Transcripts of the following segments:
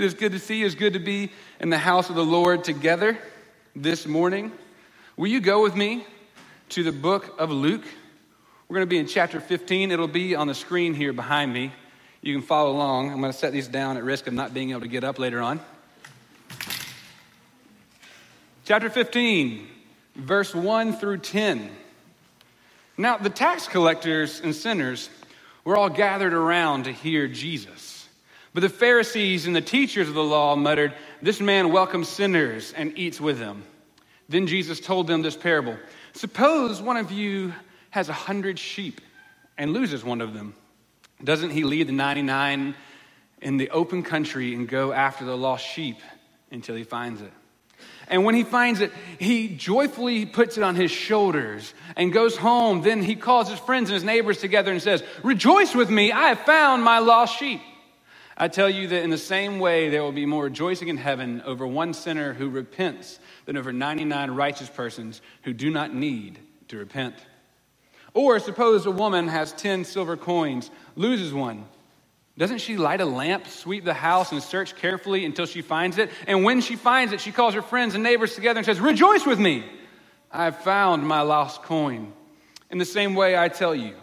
It is good to see you. It's good to be in the house of the Lord together this morning. Will you go with me to the book of Luke? We're going to be in chapter 15. It'll be on the screen here behind me. You can follow along. I'm going to set these down at risk of not being able to get up later on. Chapter 15, verse 1 through 10. Now, the tax collectors and sinners were all gathered around to hear Jesus. But the Pharisees and the teachers of the law muttered, This man welcomes sinners and eats with them. Then Jesus told them this parable Suppose one of you has a hundred sheep and loses one of them. Doesn't he leave the 99 in the open country and go after the lost sheep until he finds it? And when he finds it, he joyfully puts it on his shoulders and goes home. Then he calls his friends and his neighbors together and says, Rejoice with me, I have found my lost sheep. I tell you that in the same way, there will be more rejoicing in heaven over one sinner who repents than over 99 righteous persons who do not need to repent. Or suppose a woman has 10 silver coins, loses one doesn't she light a lamp, sweep the house, and search carefully until she finds it? And when she finds it, she calls her friends and neighbors together and says, Rejoice with me! I have found my lost coin. In the same way, I tell you,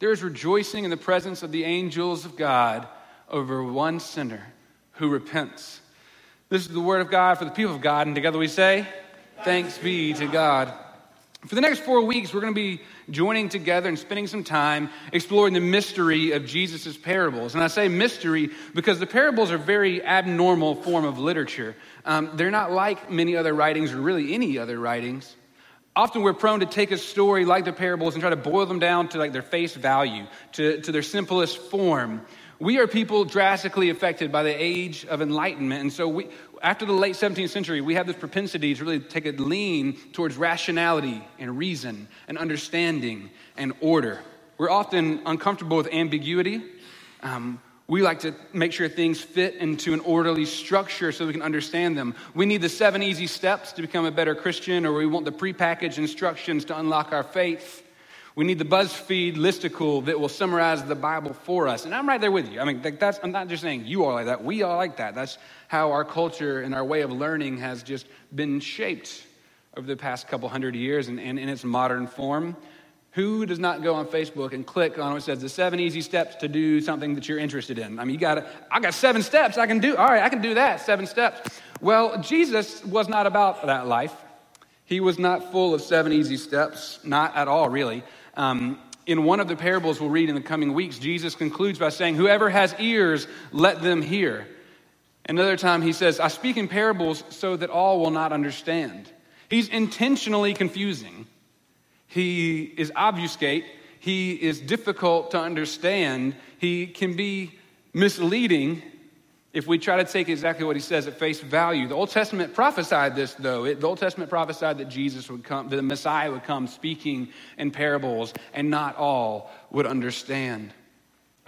there is rejoicing in the presence of the angels of God over one sinner who repents. This is the word of God for the people of God, and together we say, Thanks be to God. For the next four weeks, we're going to be joining together and spending some time exploring the mystery of Jesus' parables. And I say mystery because the parables are a very abnormal form of literature. Um, they're not like many other writings or really any other writings. Often we're prone to take a story like the parables and try to boil them down to like their face value, to, to their simplest form. We are people drastically affected by the age of enlightenment. And so, we, after the late 17th century, we have this propensity to really take a lean towards rationality and reason and understanding and order. We're often uncomfortable with ambiguity. Um, we like to make sure things fit into an orderly structure so we can understand them. We need the seven easy steps to become a better Christian, or we want the prepackaged instructions to unlock our faith. We need the BuzzFeed listicle that will summarize the Bible for us. And I'm right there with you. I mean, that's, I'm not just saying you are like that. We are like that. That's how our culture and our way of learning has just been shaped over the past couple hundred years and, and in its modern form. Who does not go on Facebook and click on what says the seven easy steps to do something that you're interested in? I mean, you got I got seven steps I can do. All right, I can do that. Seven steps. Well, Jesus was not about that life. He was not full of seven easy steps, not at all, really. Um, in one of the parables we'll read in the coming weeks, Jesus concludes by saying, Whoever has ears, let them hear. Another time he says, I speak in parables so that all will not understand. He's intentionally confusing. He is obfuscate. He is difficult to understand. He can be misleading if we try to take exactly what he says at face value. The Old Testament prophesied this, though. It, the Old Testament prophesied that Jesus would come, that the Messiah would come speaking in parables, and not all would understand.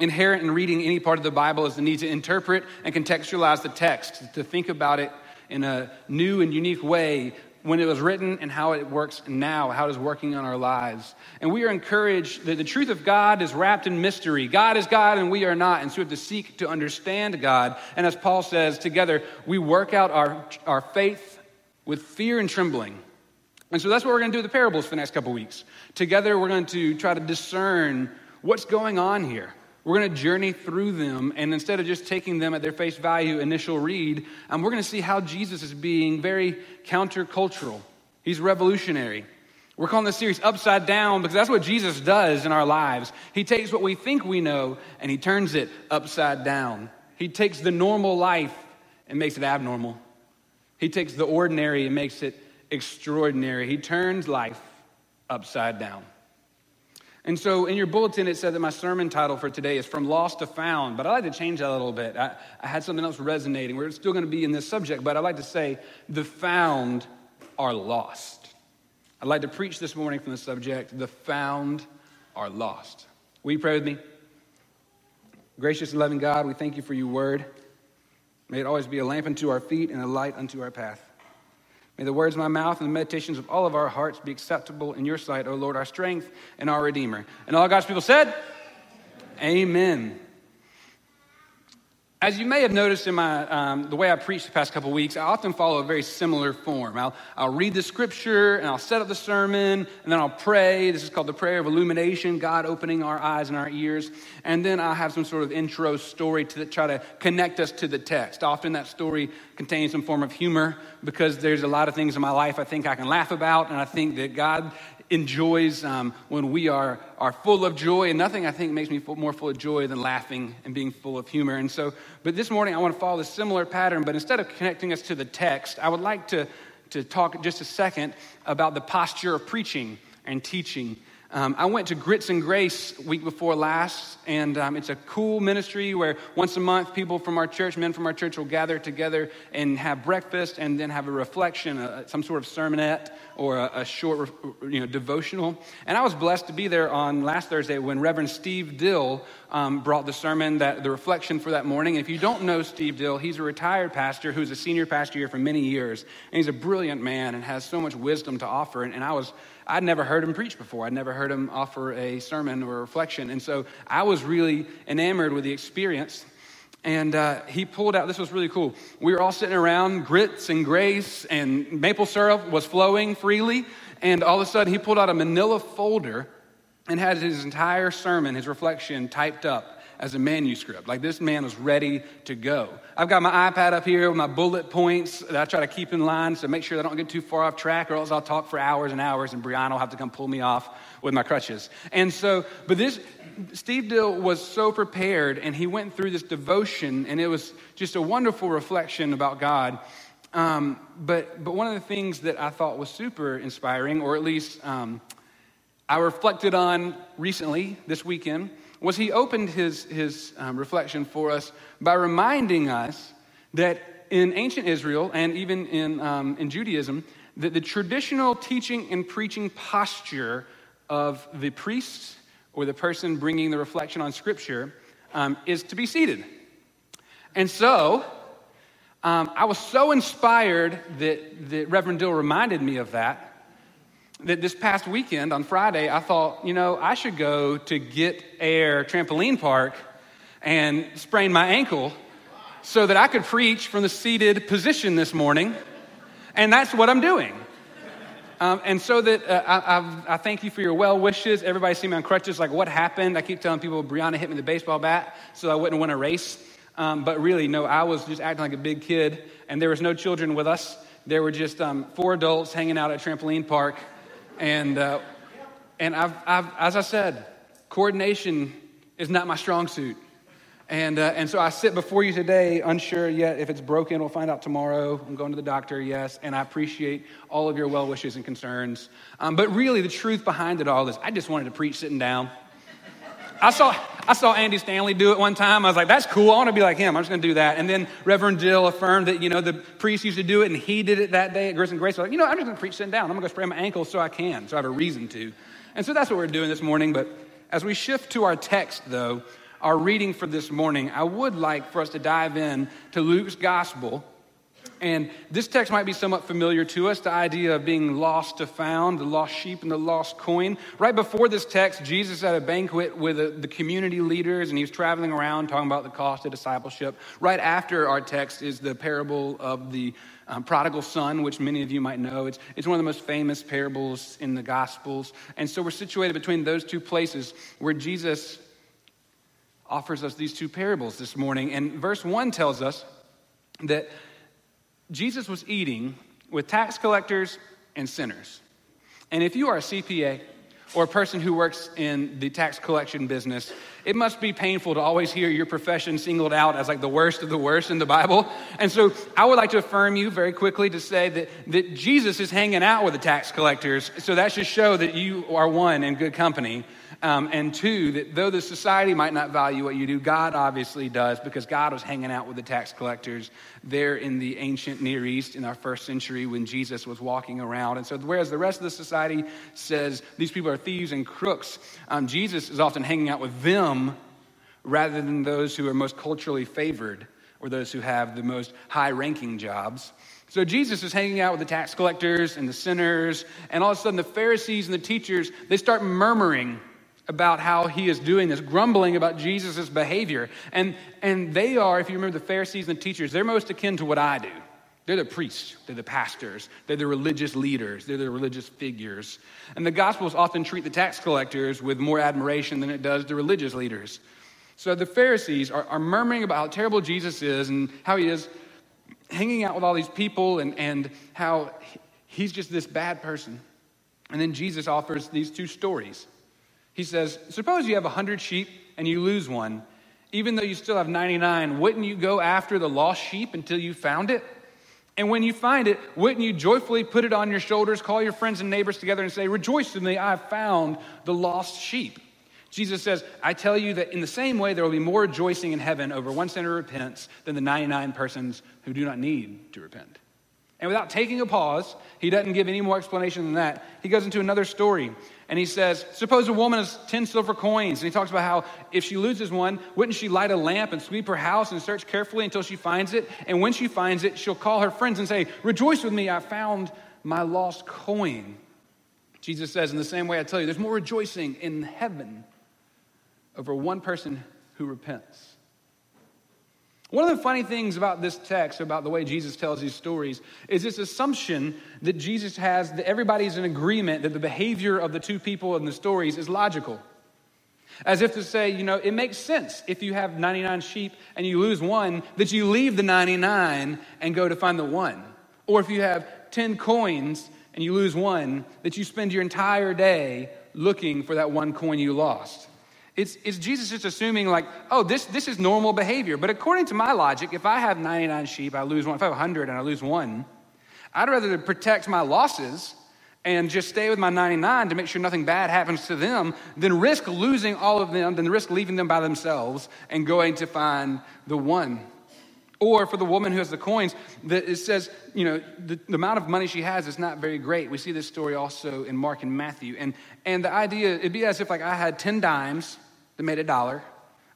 Inherent in reading any part of the Bible is the need to interpret and contextualize the text, to think about it in a new and unique way when it was written and how it works now, how it is working on our lives. And we are encouraged that the truth of God is wrapped in mystery. God is God and we are not. And so we have to seek to understand God. And as Paul says, together we work out our, our faith with fear and trembling. And so that's what we're going to do with the parables for the next couple weeks. Together we're going to try to discern what's going on here. We're going to journey through them, and instead of just taking them at their face value initial read, um, we're going to see how Jesus is being very countercultural. He's revolutionary. We're calling this series Upside Down because that's what Jesus does in our lives. He takes what we think we know and he turns it upside down. He takes the normal life and makes it abnormal. He takes the ordinary and makes it extraordinary. He turns life upside down. And so in your bulletin, it said that my sermon title for today is From Lost to Found, but I like to change that a little bit. I, I had something else resonating. We're still going to be in this subject, but I like to say the found are lost. I'd like to preach this morning from the subject the found are lost. Will you pray with me? Gracious and loving God, we thank you for your word. May it always be a lamp unto our feet and a light unto our path. May the words of my mouth and the meditations of all of our hearts be acceptable in your sight, O Lord, our strength and our Redeemer. And all God's people said, Amen. As you may have noticed in my, um, the way I preach the past couple weeks, I often follow a very similar form. I'll, I'll read the scripture and I'll set up the sermon and then I'll pray. This is called the prayer of illumination, God opening our eyes and our ears. And then I'll have some sort of intro story to try to connect us to the text. Often that story contains some form of humor because there's a lot of things in my life I think I can laugh about. And I think that God enjoys um, when we are, are full of joy. And nothing, I think, makes me full, more full of joy than laughing and being full of humor. And so, but this morning I want to follow a similar pattern. But instead of connecting us to the text, I would like to, to talk just a second about the posture of preaching and teaching. Um, I went to Grits and Grace week before last, and um, it's a cool ministry where once a month people from our church, men from our church, will gather together and have breakfast and then have a reflection, a, some sort of sermonette or a, a, short you know, devotional. And I was blessed to be there on last Thursday when Reverend Steve Dill um, brought the sermon, that, the reflection for that morning. if you don't know Steve Dill, he's a retired pastor who's a senior pastor here for many years. And he's a brilliant man and has so much wisdom to offer. And, and I was I'd never heard him preach before. I'd never heard him offer a sermon or a reflection. And so I was really enamored with the experience. And uh, he pulled out, this was really cool. We were all sitting around, grits and grace, and maple syrup was flowing freely. And all of a sudden, he pulled out a manila folder and had his entire sermon, his reflection, typed up as a manuscript. Like this man was ready to go. I've got my iPad up here with my bullet points that I try to keep in line so make sure I don't get too far off track, or else I'll talk for hours and hours, and Brianna will have to come pull me off with my crutches. And so, but this, Steve Dill was so prepared, and he went through this devotion, and it was just a wonderful reflection about God. Um, but, but one of the things that I thought was super inspiring, or at least um, I reflected on recently this weekend, was he opened his, his um, reflection for us by reminding us that in ancient Israel and even in, um, in Judaism, that the traditional teaching and preaching posture of the priest or the person bringing the reflection on Scripture um, is to be seated. And so, um, I was so inspired that, that Reverend Dill reminded me of that that this past weekend on Friday, I thought, you know, I should go to Get Air Trampoline Park and sprain my ankle so that I could preach from the seated position this morning. And that's what I'm doing. Um, and so that uh, I, I, thank you for your well wishes. Everybody see me on crutches, like what happened? I keep telling people Brianna hit me with baseball bat so I wouldn't win a race. Um, but really, no, I was just acting like a big kid, and there was no children with us. There were just um, four adults hanging out at trampoline park and, uh, and I've, I've, as I said, coordination is not my strong suit. And, uh, and so I sit before you today, unsure yet if it's broken. We'll find out tomorrow. I'm going to the doctor, yes. And I appreciate all of your well wishes and concerns. Um, but really, the truth behind it all is I just wanted to preach sitting down. I saw, I saw Andy Stanley do it one time. I was like, that's cool. I want to be like him. I'm just going to do that. And then Reverend Dill affirmed that, you know, the priest used to do it and he did it that day at Grits and Grace. So like, you know, I'm just going to preach sitting down. I'm going to go sprain my ankle so I can, so I have a reason to. And so that's what we're doing this morning. But as we shift to our text, though, our reading for this morning, I would like for us to dive in to Luke's gospel and this text might be somewhat familiar to us the idea of being lost to found, the lost sheep and the lost coin. Right before this text, Jesus had a banquet with the community leaders and he was traveling around talking about the cost of discipleship. Right after our text is the parable of the um, prodigal son, which many of you might know. It's, it's one of the most famous parables in the Gospels. And so we're situated between those two places where Jesus offers us these two parables this morning. And verse 1 tells us that Jesus was eating with tax collectors and sinners. And if you are a CPA or a person who works in the tax collection business, it must be painful to always hear your profession singled out as like the worst of the worst in the Bible. And so I would like to affirm you very quickly to say that, that Jesus is hanging out with the tax collectors. So that should show that you are one in good company. Um, and two, that though the society might not value what you do, God obviously does because God was hanging out with the tax collectors there in the ancient Near East in our first century when Jesus was walking around. And so, whereas the rest of the society says these people are thieves and crooks, um, Jesus is often hanging out with them rather than those who are most culturally favored or those who have the most high ranking jobs. So Jesus is hanging out with the tax collectors and the sinners, and all of a sudden the Pharisees and the teachers, they start murmuring about how he is doing this, grumbling about Jesus' behavior. And, and they are, if you remember the Pharisees and the teachers, they're most akin to what I do. They're the priests, they're the pastors, they're the religious leaders, they're the religious figures. And the Gospels often treat the tax collectors with more admiration than it does the religious leaders. So the Pharisees are, are murmuring about how terrible Jesus is and how he is hanging out with all these people and, and how he's just this bad person. And then Jesus offers these two stories. He says, Suppose you have 100 sheep and you lose one. Even though you still have 99, wouldn't you go after the lost sheep until you found it? And when you find it, wouldn't you joyfully put it on your shoulders, call your friends and neighbors together, and say, Rejoice with me, I have found the lost sheep? Jesus says, I tell you that in the same way, there will be more rejoicing in heaven over one sinner who repents than the 99 persons who do not need to repent. And without taking a pause, he doesn't give any more explanation than that. He goes into another story and he says, Suppose a woman has 10 silver coins. And he talks about how if she loses one, wouldn't she light a lamp and sweep her house and search carefully until she finds it? And when she finds it, she'll call her friends and say, Rejoice with me, I found my lost coin. Jesus says, In the same way, I tell you, there's more rejoicing in heaven over one person who repents one of the funny things about this text, about the way Jesus tells these stories, is this assumption that Jesus has that everybody's in agreement that the behavior of the two people in the stories is logical. As if to say, you know, it makes sense if you have 99 sheep and you lose one, that you leave the 99 and go to find the one. Or if you have 10 coins and you lose one, that you spend your entire day looking for that one coin you lost. It's, it's Jesus just assuming, like, oh, this, this is normal behavior. But according to my logic, if I have 99 sheep, I lose one. If I have 100 and I lose one, I'd rather protect my losses and just stay with my 99 to make sure nothing bad happens to them than risk losing all of them, than risk leaving them by themselves and going to find the one. Or for the woman who has the coins, it says, you know, the, the, amount of money she has is not very great. We see this story also in Mark and Matthew. And, and the idea, it'd be as if like I had 10 dimes made a dollar.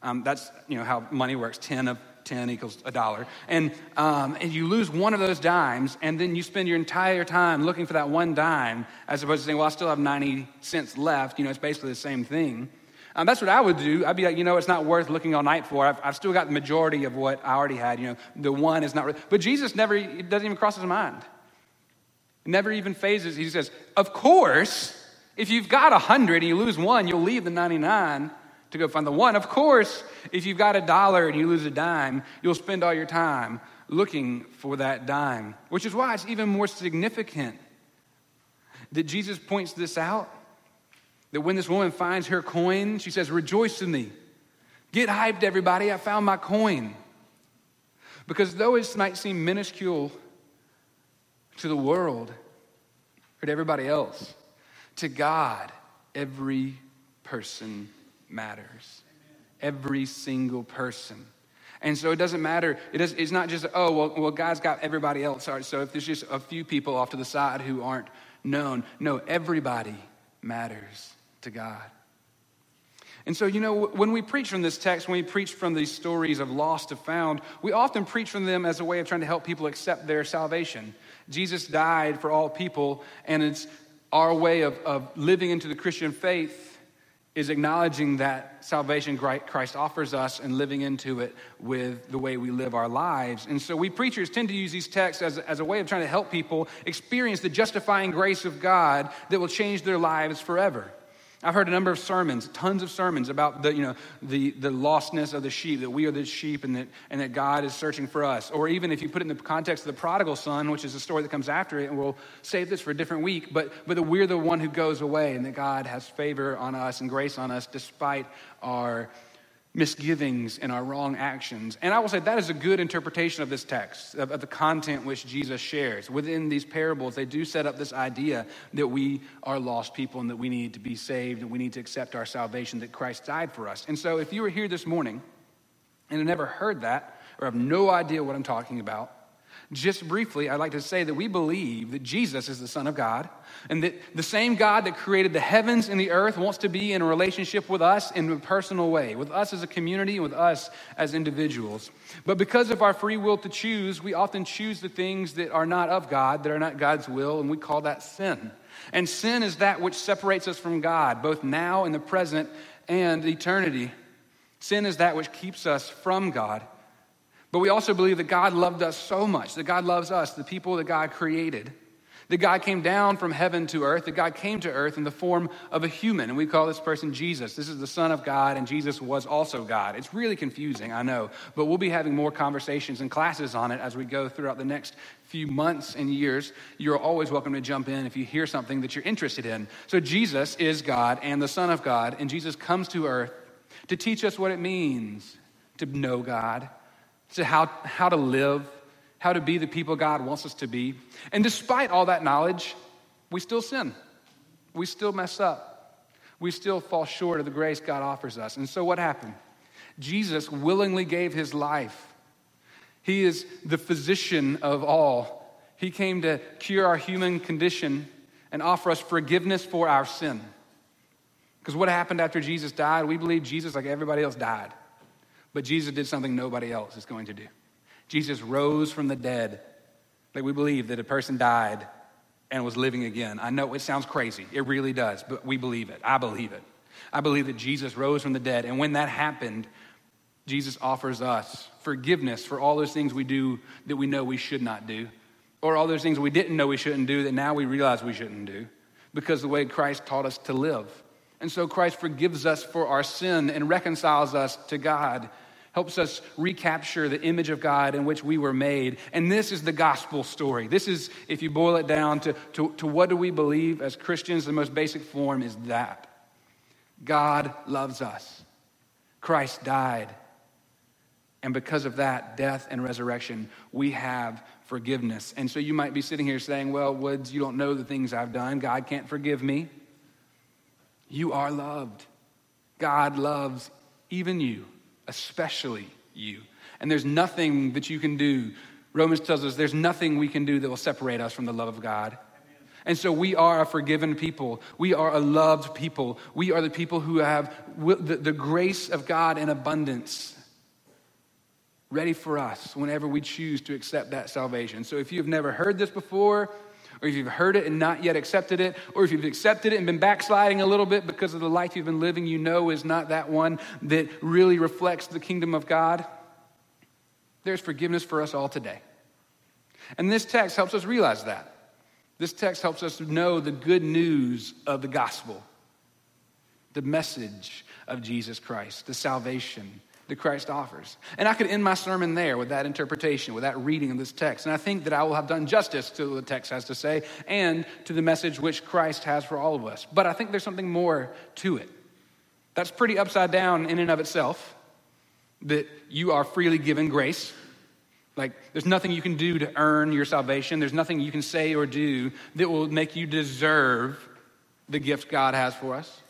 Um, that's you know how money works. Ten of ten equals a dollar, and um, and you lose one of those dimes, and then you spend your entire time looking for that one dime, as opposed to saying, "Well, I still have ninety cents left." You know, it's basically the same thing. Um, that's what I would do. I'd be like, you know, it's not worth looking all night for. I've, I've still got the majority of what I already had. You know, the one is not. But Jesus never. It doesn't even cross his mind. It never even fazes. He says, "Of course." If you've got a hundred and you lose one, you'll leave the 99 to go find the one. Of course, if you've got a dollar and you lose a dime, you'll spend all your time looking for that dime, which is why it's even more significant that Jesus points this out. That when this woman finds her coin, she says, Rejoice in me. Get hyped, everybody. I found my coin. Because though it might seem minuscule to the world or to everybody else, to God, every person matters. Every single person. And so it doesn't matter. It is, it's not just, oh, well, well, God's got everybody else. So if there's just a few people off to the side who aren't known, no, everybody matters to God. And so, you know, when we preach from this text, when we preach from these stories of lost to found, we often preach from them as a way of trying to help people accept their salvation. Jesus died for all people, and it's our way of, of living into the Christian faith is acknowledging that salvation Christ offers us and living into it with the way we live our lives. And so we preachers tend to use these texts as, as a way of trying to help people experience the justifying grace of God that will change their lives forever. I've heard a number of sermons, tons of sermons about the, you know, the, the lostness of the sheep, that we are the sheep and that, and that God is searching for us. Or even if you put it in the context of the prodigal son, which is a story that comes after it, and we'll save this for a different week, but, but that we're the one who goes away and that God has favor on us and grace on us despite our misgivings and our wrong actions. And I will say that is a good interpretation of this text, of, of, the content which Jesus shares. Within these parables, they do set up this idea that we are lost people and that we need to be saved and we need to accept our salvation, that Christ died for us. And so if you were here this morning and have never heard that or have no idea what I'm talking about, Just briefly, I'd like to say that we believe that Jesus is the Son of God and that the same God that created the heavens and the earth wants to be in a relationship with us in a personal way, with us as a community with us as individuals. But because of our free will to choose, we often choose the things that are not of God, that are not God's will, and we call that sin. And sin is that which separates us from God, both now in the present and eternity. Sin is that which keeps us from God. But we also believe that God loved us so much, that God loves us, the people that God created, that God came down from heaven to earth, that God came to earth in the form of a human. And we call this person Jesus. This is the Son of God, and Jesus was also God. It's really confusing, I know, but we'll be having more conversations and classes on it as we go throughout the next few months and years. You're always welcome to jump in if you hear something that you're interested in. So, Jesus is God and the Son of God, and Jesus comes to earth to teach us what it means to know God to how, how to live, how to be the people God wants us to be. And despite all that knowledge, we still sin. We still mess up. We still fall short of the grace God offers us. And so what happened? Jesus willingly gave his life. He is the physician of all. He came to cure our human condition and offer us forgiveness for our sin. Because what happened after Jesus died? We believe Jesus, like everybody else, died. But Jesus did something nobody else is going to do. Jesus rose from the dead. Like we believe that a person died and was living again. I know it sounds crazy. It really does, but we believe it. I believe it. I believe that Jesus rose from the dead. And when that happened, Jesus offers us forgiveness for all those things we do that we know we should not do, or all those things we didn't know we shouldn't do that now we realize we shouldn't do because the way Christ taught us to live. And so Christ forgives us for our sin and reconciles us to God helps us recapture the image of God in which we were made. And this is the gospel story. This is, if you boil it down to, to, to what do we believe as Christians, the most basic form is that God loves us. Christ died. And because of that, death and resurrection, we have forgiveness. And so you might be sitting here saying, Well, Woods, you don't know the things I've done. God can't forgive me. You are loved. God loves even you especially you. And there's nothing that you can do. Romans tells us there's nothing we can do that will separate us from the love of God. And so we are a forgiven people. We are a loved people. We are the people who have the, grace of God in abundance ready for us whenever we choose to accept that salvation. So if you've never heard this before, or if you've heard it and not yet accepted it, or if you've accepted it and been backsliding a little bit because of the life you've been living, you know is not that one that really reflects the kingdom of God, there's forgiveness for us all today. And this text helps us realize that. This text helps us know the good news of the gospel, the message of Jesus Christ, the salvation that Christ offers. And I could end my sermon there with that interpretation, with that reading of this text. And I think that I will have done justice to what the text has to say and to the message which Christ has for all of us. But I think there's something more to it. That's pretty upside down in and of itself, that you are freely given grace. Like, there's nothing you can do to earn your salvation. There's nothing you can say or do that will make you deserve the gift God has for us.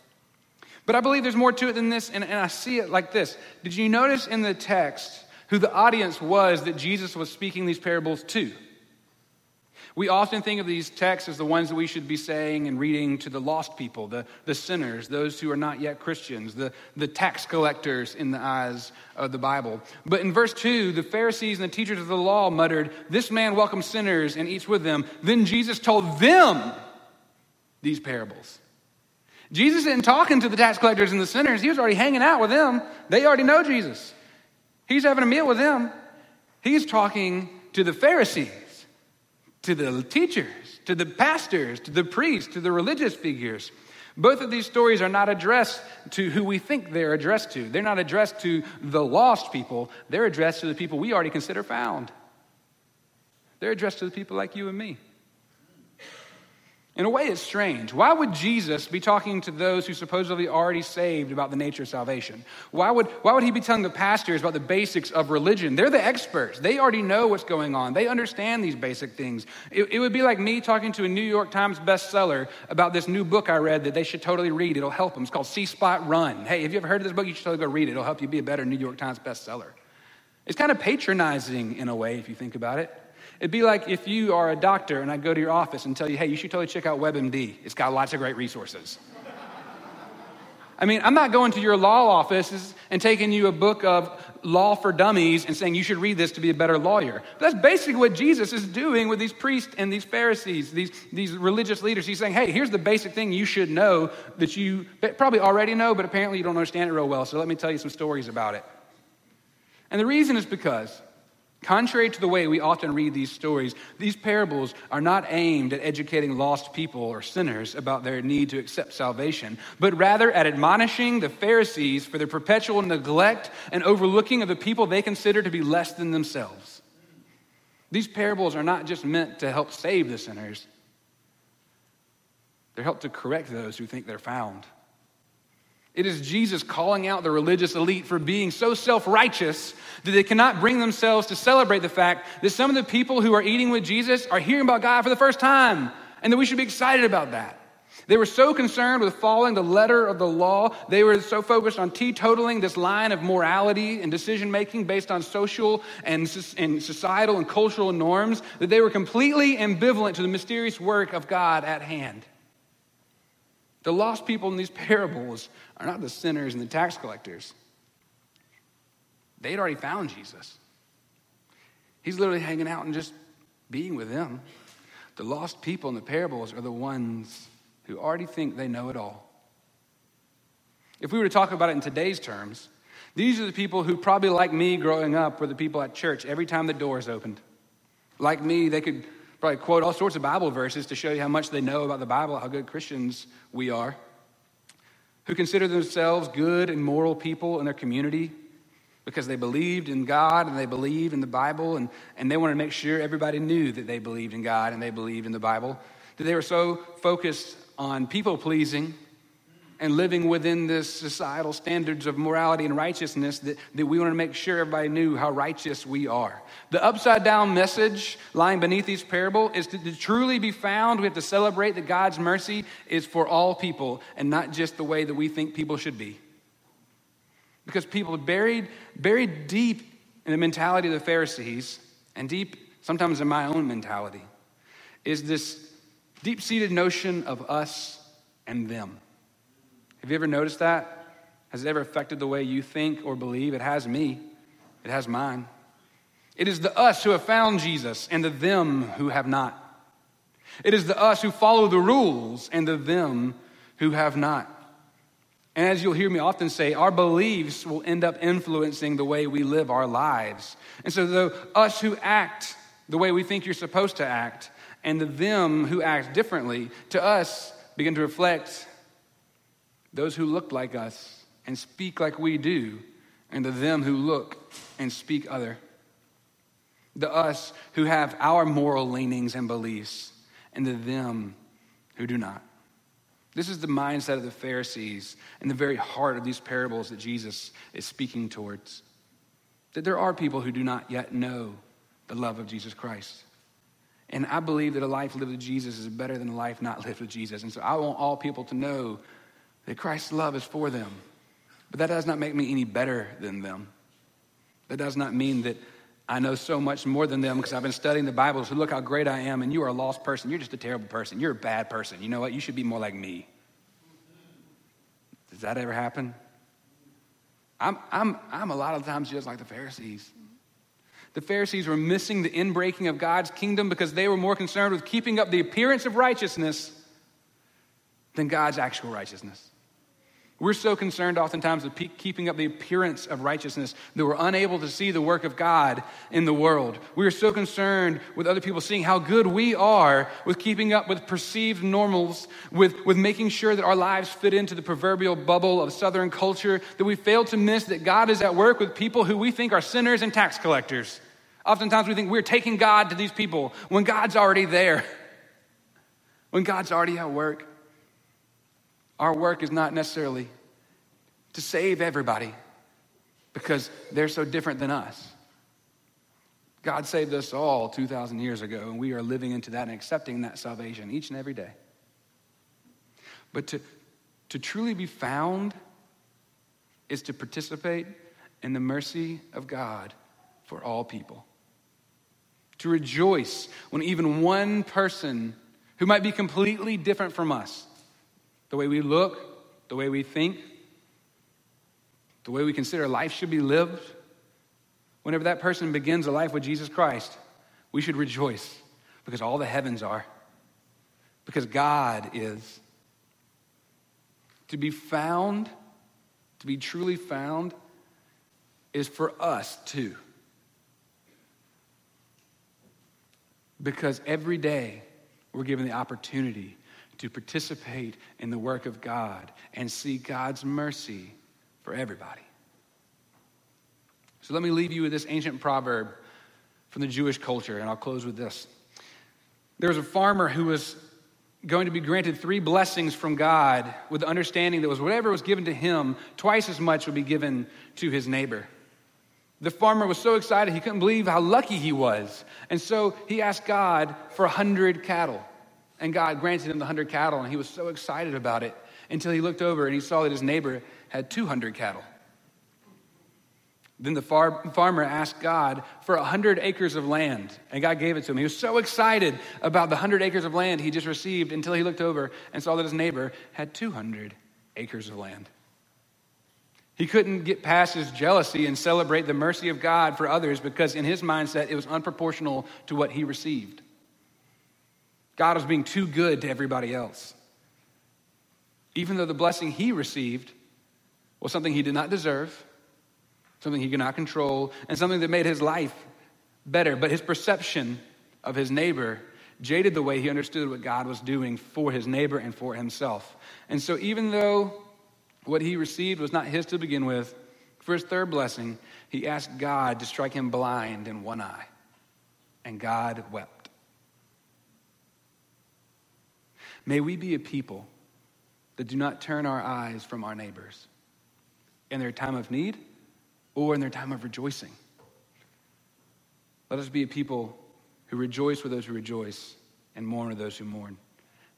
But I believe there's more to it than this, and, and I see it like this. Did you notice in the text who the audience was that Jesus was speaking these parables to? We often think of these texts as the ones that we should be saying and reading to the lost people, the, the sinners, those who are not yet Christians, the, the tax collectors in the eyes of the Bible. But in verse 2, the Pharisees and the teachers of the law muttered, This man welcomes sinners and eats with them. Then Jesus told them these parables. Jesus isn't talking to the tax collectors and the sinners. He was already hanging out with them. They already know Jesus. He's having a meal with them. He's talking to the Pharisees, to the teachers, to the pastors, to the priests, to the religious figures. Both of these stories are not addressed to who we think they're addressed to. They're not addressed to the lost people, they're addressed to the people we already consider found. They're addressed to the people like you and me. In a way, it's strange. Why would Jesus be talking to those who supposedly already saved about the nature of salvation? Why would, why would he be telling the pastors about the basics of religion? They're the experts. They already know what's going on. They understand these basic things. It, it would be like me talking to a New York Times bestseller about this new book I read that they should totally read. It'll help them. It's called See Spot Run. Hey, have you ever heard of this book? You should totally go read it. It'll help you be a better New York Times bestseller. It's kind of patronizing in a way, if you think about it. It'd be like if you are a doctor and I go to your office and tell you, hey, you should totally check out WebMD. It's got lots of great resources. I mean, I'm not going to your law offices and taking you a book of law for dummies and saying you should read this to be a better lawyer. But that's basically what Jesus is doing with these priests and these Pharisees, these, these religious leaders. He's saying, hey, here's the basic thing you should know that you probably already know, but apparently you don't understand it real well. So let me tell you some stories about it. And the reason is because Contrary to the way we often read these stories, these parables are not aimed at educating lost people or sinners about their need to accept salvation, but rather at admonishing the Pharisees for their perpetual neglect and overlooking of the people they consider to be less than themselves. These parables are not just meant to help save the sinners, they're helped to correct those who think they're found. It is Jesus calling out the religious elite for being so self righteous that they cannot bring themselves to celebrate the fact that some of the people who are eating with Jesus are hearing about God for the first time, and that we should be excited about that. They were so concerned with following the letter of the law, they were so focused on teetotaling this line of morality and decision making based on social and, and societal and cultural norms that they were completely ambivalent to the mysterious work of God at hand. The lost people in these parables are not the sinners and the tax collectors. They'd already found Jesus. He's literally hanging out and just being with them. The lost people in the parables are the ones who already think they know it all. If we were to talk about it in today's terms, these are the people who, probably like me growing up, were the people at church every time the doors opened. Like me, they could probably quote all sorts of Bible verses to show you how much they know about the Bible, how good Christians we are who consider themselves good and moral people in their community because they believed in God and they believed in the Bible and, and they wanted to make sure everybody knew that they believed in God and they believed in the Bible. That they were so focused on people pleasing and living within this societal standards of morality and righteousness that, that we want to make sure everybody knew how righteous we are. The upside down message lying beneath these parable is to, to truly be found, we have to celebrate that God's mercy is for all people and not just the way that we think people should be. Because people are buried, buried deep in the mentality of the Pharisees and deep, sometimes in my own mentality, is this deep seated notion of us and them. Have you ever noticed that? Has it ever affected the way you think or believe? It has me, it has mine. It is the us who have found Jesus and the them who have not. It is the us who follow the rules and the them who have not. And as you'll hear me often say, our beliefs will end up influencing the way we live our lives. And so, the us who act the way we think you're supposed to act, and the them who act differently, to us begin to reflect those who look like us and speak like we do, and to them who look and speak other. The us who have our moral leanings and beliefs, and to them who do not. This is the mindset of the Pharisees and the very heart of these parables that Jesus is speaking towards. That there are people who do not yet know the love of Jesus Christ. And I believe that a life lived with Jesus is better than a life not lived with Jesus. And so I want all people to know that Christ's love is for them. But that does not make me any better than them. That does not mean that I know so much more than them because I've been studying the Bible. So look how great I am, and you are a lost person. You're just a terrible person. You're a bad person. You know what? You should be more like me. Does that ever happen? I'm, I'm, I'm a lot of times just like the Pharisees. The Pharisees were missing the inbreaking of God's kingdom because they were more concerned with keeping up the appearance of righteousness than God's actual righteousness. We're so concerned oftentimes with keeping up the appearance of righteousness that we're unable to see the work of God in the world. We are so concerned with other people seeing how good we are with keeping up with perceived normals, with, with making sure that our lives fit into the proverbial bubble of Southern culture, that we fail to miss that God is at work with people who we think are sinners and tax collectors. Oftentimes we think we're taking God to these people when God's already there, when God's already at work. Our work is not necessarily to save everybody because they're so different than us. God saved us all 2,000 years ago, and we are living into that and accepting that salvation each and every day. But to, to truly be found is to participate in the mercy of God for all people. To rejoice when even one person who might be completely different from us, the way we look, the way we think, the way we consider life should be lived, whenever that person begins a life with Jesus Christ, we should rejoice because all the heavens are, because God is. To be found, to be truly found, is for us too. Because every day we're given the opportunity to participate in the work of God and see God's mercy for everybody. So let me leave you with this ancient proverb from the Jewish culture, and I'll close with this. There was a farmer who was going to be granted three blessings from God with the understanding that was whatever was given to him, twice as much would be given to his neighbor. The farmer was so excited he couldn't believe how lucky he was. And so he asked God for a hundred cattle. And God granted him the hundred cattle, and he was so excited about it until he looked over and he saw that his neighbor had 200 cattle. Then the far, farmer asked God for 100 acres of land, and God gave it to him. He was so excited about the 100 acres of land he just received until he looked over and saw that his neighbor had 200 acres of land. He couldn't get past his jealousy and celebrate the mercy of God for others because, in his mindset, it was unproportional to what he received. God was being too good to everybody else. Even though the blessing he received was something he did not deserve, something he could not control, and something that made his life better. But his perception of his neighbor jaded the way he understood what God was doing for his neighbor and for himself. And so, even though what he received was not his to begin with, for his third blessing, he asked God to strike him blind in one eye. And God wept. May we be a people that do not turn our eyes from our neighbors in their time of need or in their time of rejoicing. Let us be a people who rejoice with those who rejoice and mourn with those who mourn.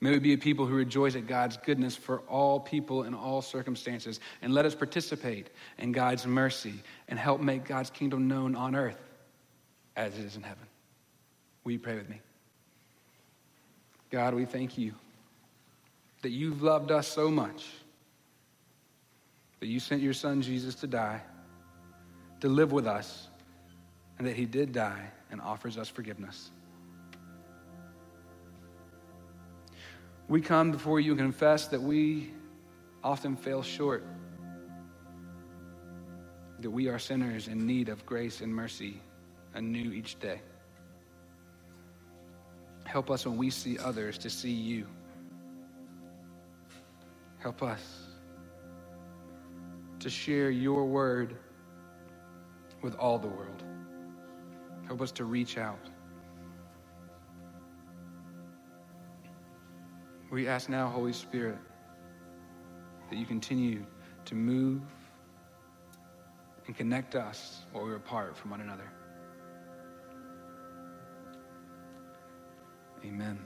May we be a people who rejoice at God's goodness for all people in all circumstances. And let us participate in God's mercy and help make God's kingdom known on earth as it is in heaven. Will you pray with me? God, we thank you that you've loved us so much that you sent your son Jesus to die, to live with us, and that he did die and offers us forgiveness. We come before you and confess that we often fail short, that we are sinners in need of grace and mercy anew each day. Help us when we see others to see you. Help us to share your word with all the world. Help us to reach out. We ask now, Holy Spirit, that you continue to move and connect us while we're apart from one another. Amen.